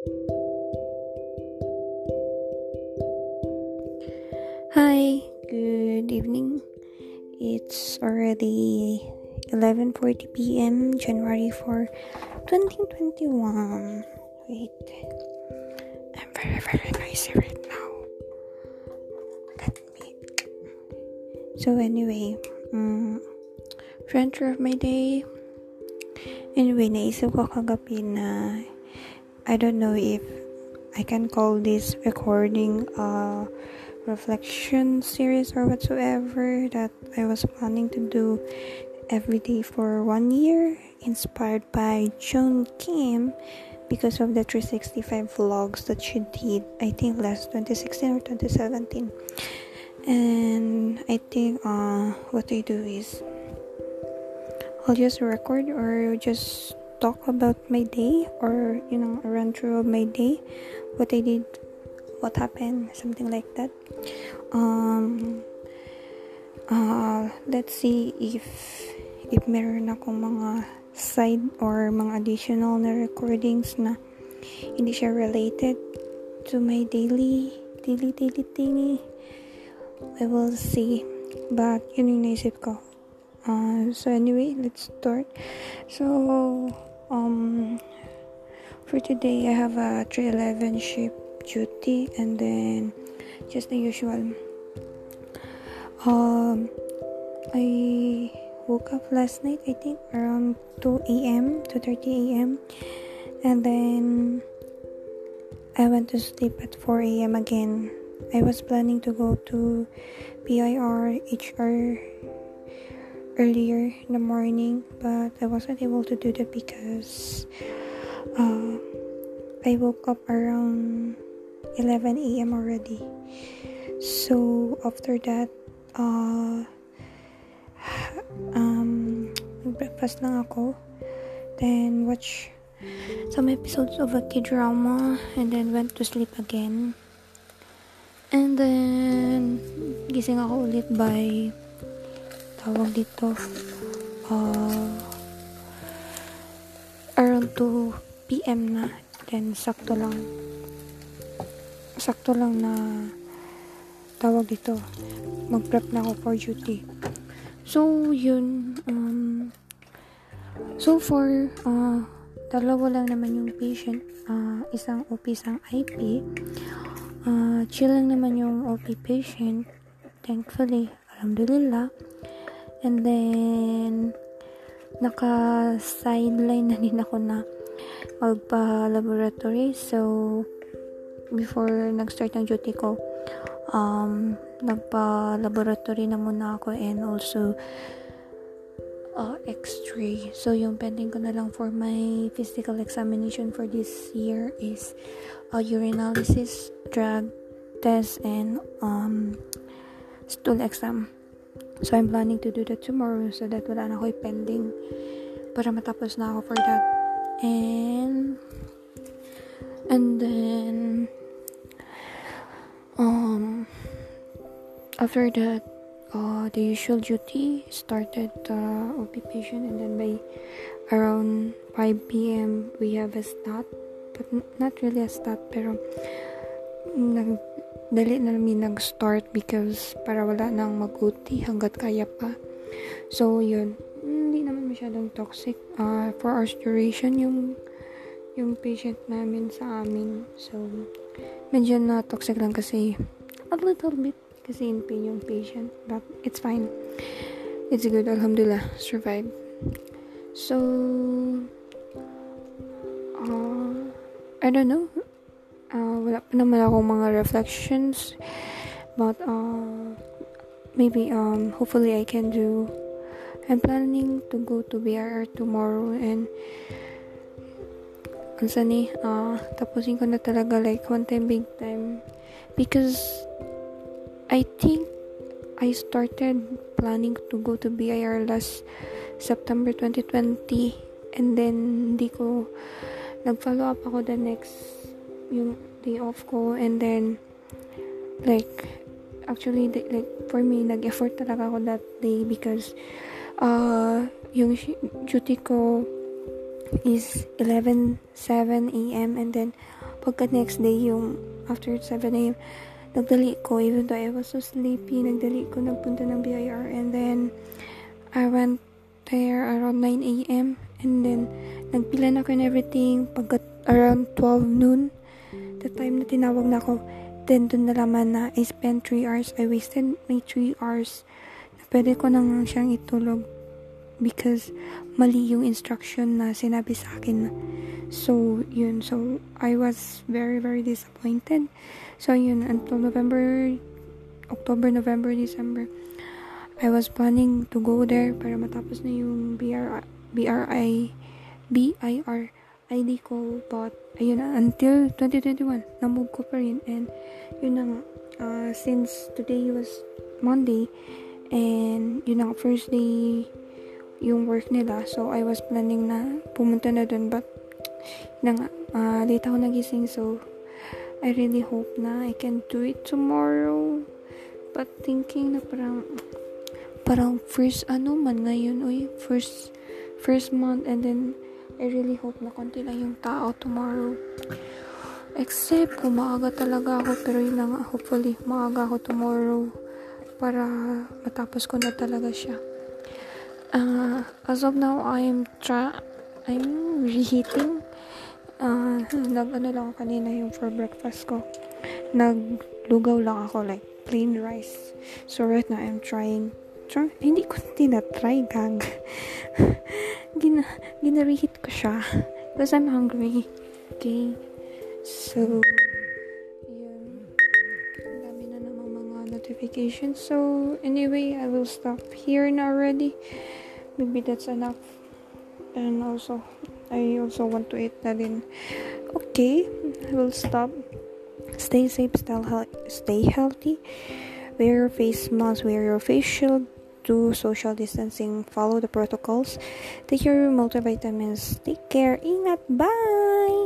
Hi, good evening. It's already 11:40 p.m. January 4, 2021. Wait. I'm very very noisy right now. Let me So anyway, um, front of my day. Anyway, naisip ko kagabi na I don't know if I can call this recording a reflection series or whatsoever that I was planning to do every day for one year, inspired by Joan Kim because of the 365 vlogs that she did, I think last 2016 or 2017. And I think uh, what I do is I'll just record or just talk about my day or you know run through my day what I did what happened something like that. Um uh let's see if if meron akong mga side or mga additional na recordings na hindi siya related to my daily daily daily thingy I will see. But yun yung naisip ko. Uh, so anyway let's start. So um for today i have a 311 ship duty and then just the usual. Um i woke up last night i think around 2 a.m 2.30 a.m and then i went to sleep at 4 a.m again. I was planning to go to PIR HR earlier in the morning, but I wasn't able to do that because uh, I woke up around 11 a.m. already. So after that, uh, um, breakfast lang ako. Then watch some episodes of a K-drama and then went to sleep again. And then, gising ako ulit by tawag dito uh, around 2 p.m. na. Then sakto lang. Sakto lang na tawag dito. Mag prep na ako for duty. So yun um, so far uh, dalawa lang naman yung patient uh, isang OP isang IP uh, chill lang naman yung OP patient. Thankfully alhamdulillah And then, naka-sideline na din ako na magpa-laboratory. So, before nag-start ng duty ko, um, nagpa-laboratory na muna ako and also uh, x-ray. So, yung pending ko na lang for my physical examination for this year is uh, urinalysis, drug test, and um, stool exam. So, I'm planning to do that tomorrow so that wala na ako pending para matapos na ako for that. And, and then, um, after that, uh, the usual duty started uh, OP patient and then by around 5 p.m. we have a stat but not really a stat pero nag dali na namin nag-start because para wala nang mag-uti hanggat kaya pa. So, yun. Hindi naman masyadong toxic. Uh, for our duration, yung yung patient namin sa amin. So, medyo na toxic lang kasi a little bit kasi in pain yung patient. But, it's fine. It's good. Alhamdulillah. Survive. So, uh, I don't know uh, wala pa naman akong mga reflections but uh, maybe um hopefully I can do I'm planning to go to BRR tomorrow and ansa ni uh, tapusin ko na talaga like one time big time. Because I think I started planning to go to BIR last September 2020 and then hindi ko nag-follow up ako the next yung day off ko and then like actually like for me nag-effort talaga ako that day because uh yung duty ko is 11 7 a.m. and then pagka next day yung after 7 a.m. nagdali ko even though I was so sleepy nagdali ko nagpunta ng BIR and then I went there around 9 a.m. and then nagpila na ko and everything pagka around 12 noon the time na tinawag na ako then dun nalaman na I spent 3 hours I wasted my 3 hours. Na pwede ko nang siyang itulog because mali yung instruction na sinabi sa akin. So yun. So I was very very disappointed. So yun. Until November October November December I was planning to go there para matapos na yung BR BRI BIR ID ko but ayun na until 2021 namove ko pa rin and yun na nga uh, since today was Monday and yun na nga first day yung work nila so I was planning na pumunta na dun but na nga uh, late ako nagising so I really hope na I can do it tomorrow. But thinking na parang parang first ano man ngayon oy first first month and then I really hope na konti lang yung tao tomorrow. Except kung maaga talaga ako, pero yun lang, hopefully, maaga ako tomorrow para matapos ko na talaga siya. Uh, as of now, I'm try I'm reheating. Uh, nag ano lang kanina yung for breakfast ko. Naglugaw lang ako like plain rice. So right now, I'm trying try, hindi ko tinatry gag. Gina, gina-reheat ko siya. Because I'm hungry. Okay. So, yun. Ang dami na namang mga notifications. So, anyway, I will stop here na already. Maybe that's enough. And also, I also want to eat na din. Okay. I will stop. Stay safe, stay healthy. Wear your face mask, wear your face shield do social distancing, follow the protocols, take your multivitamins. Take care. Ingat. Bye.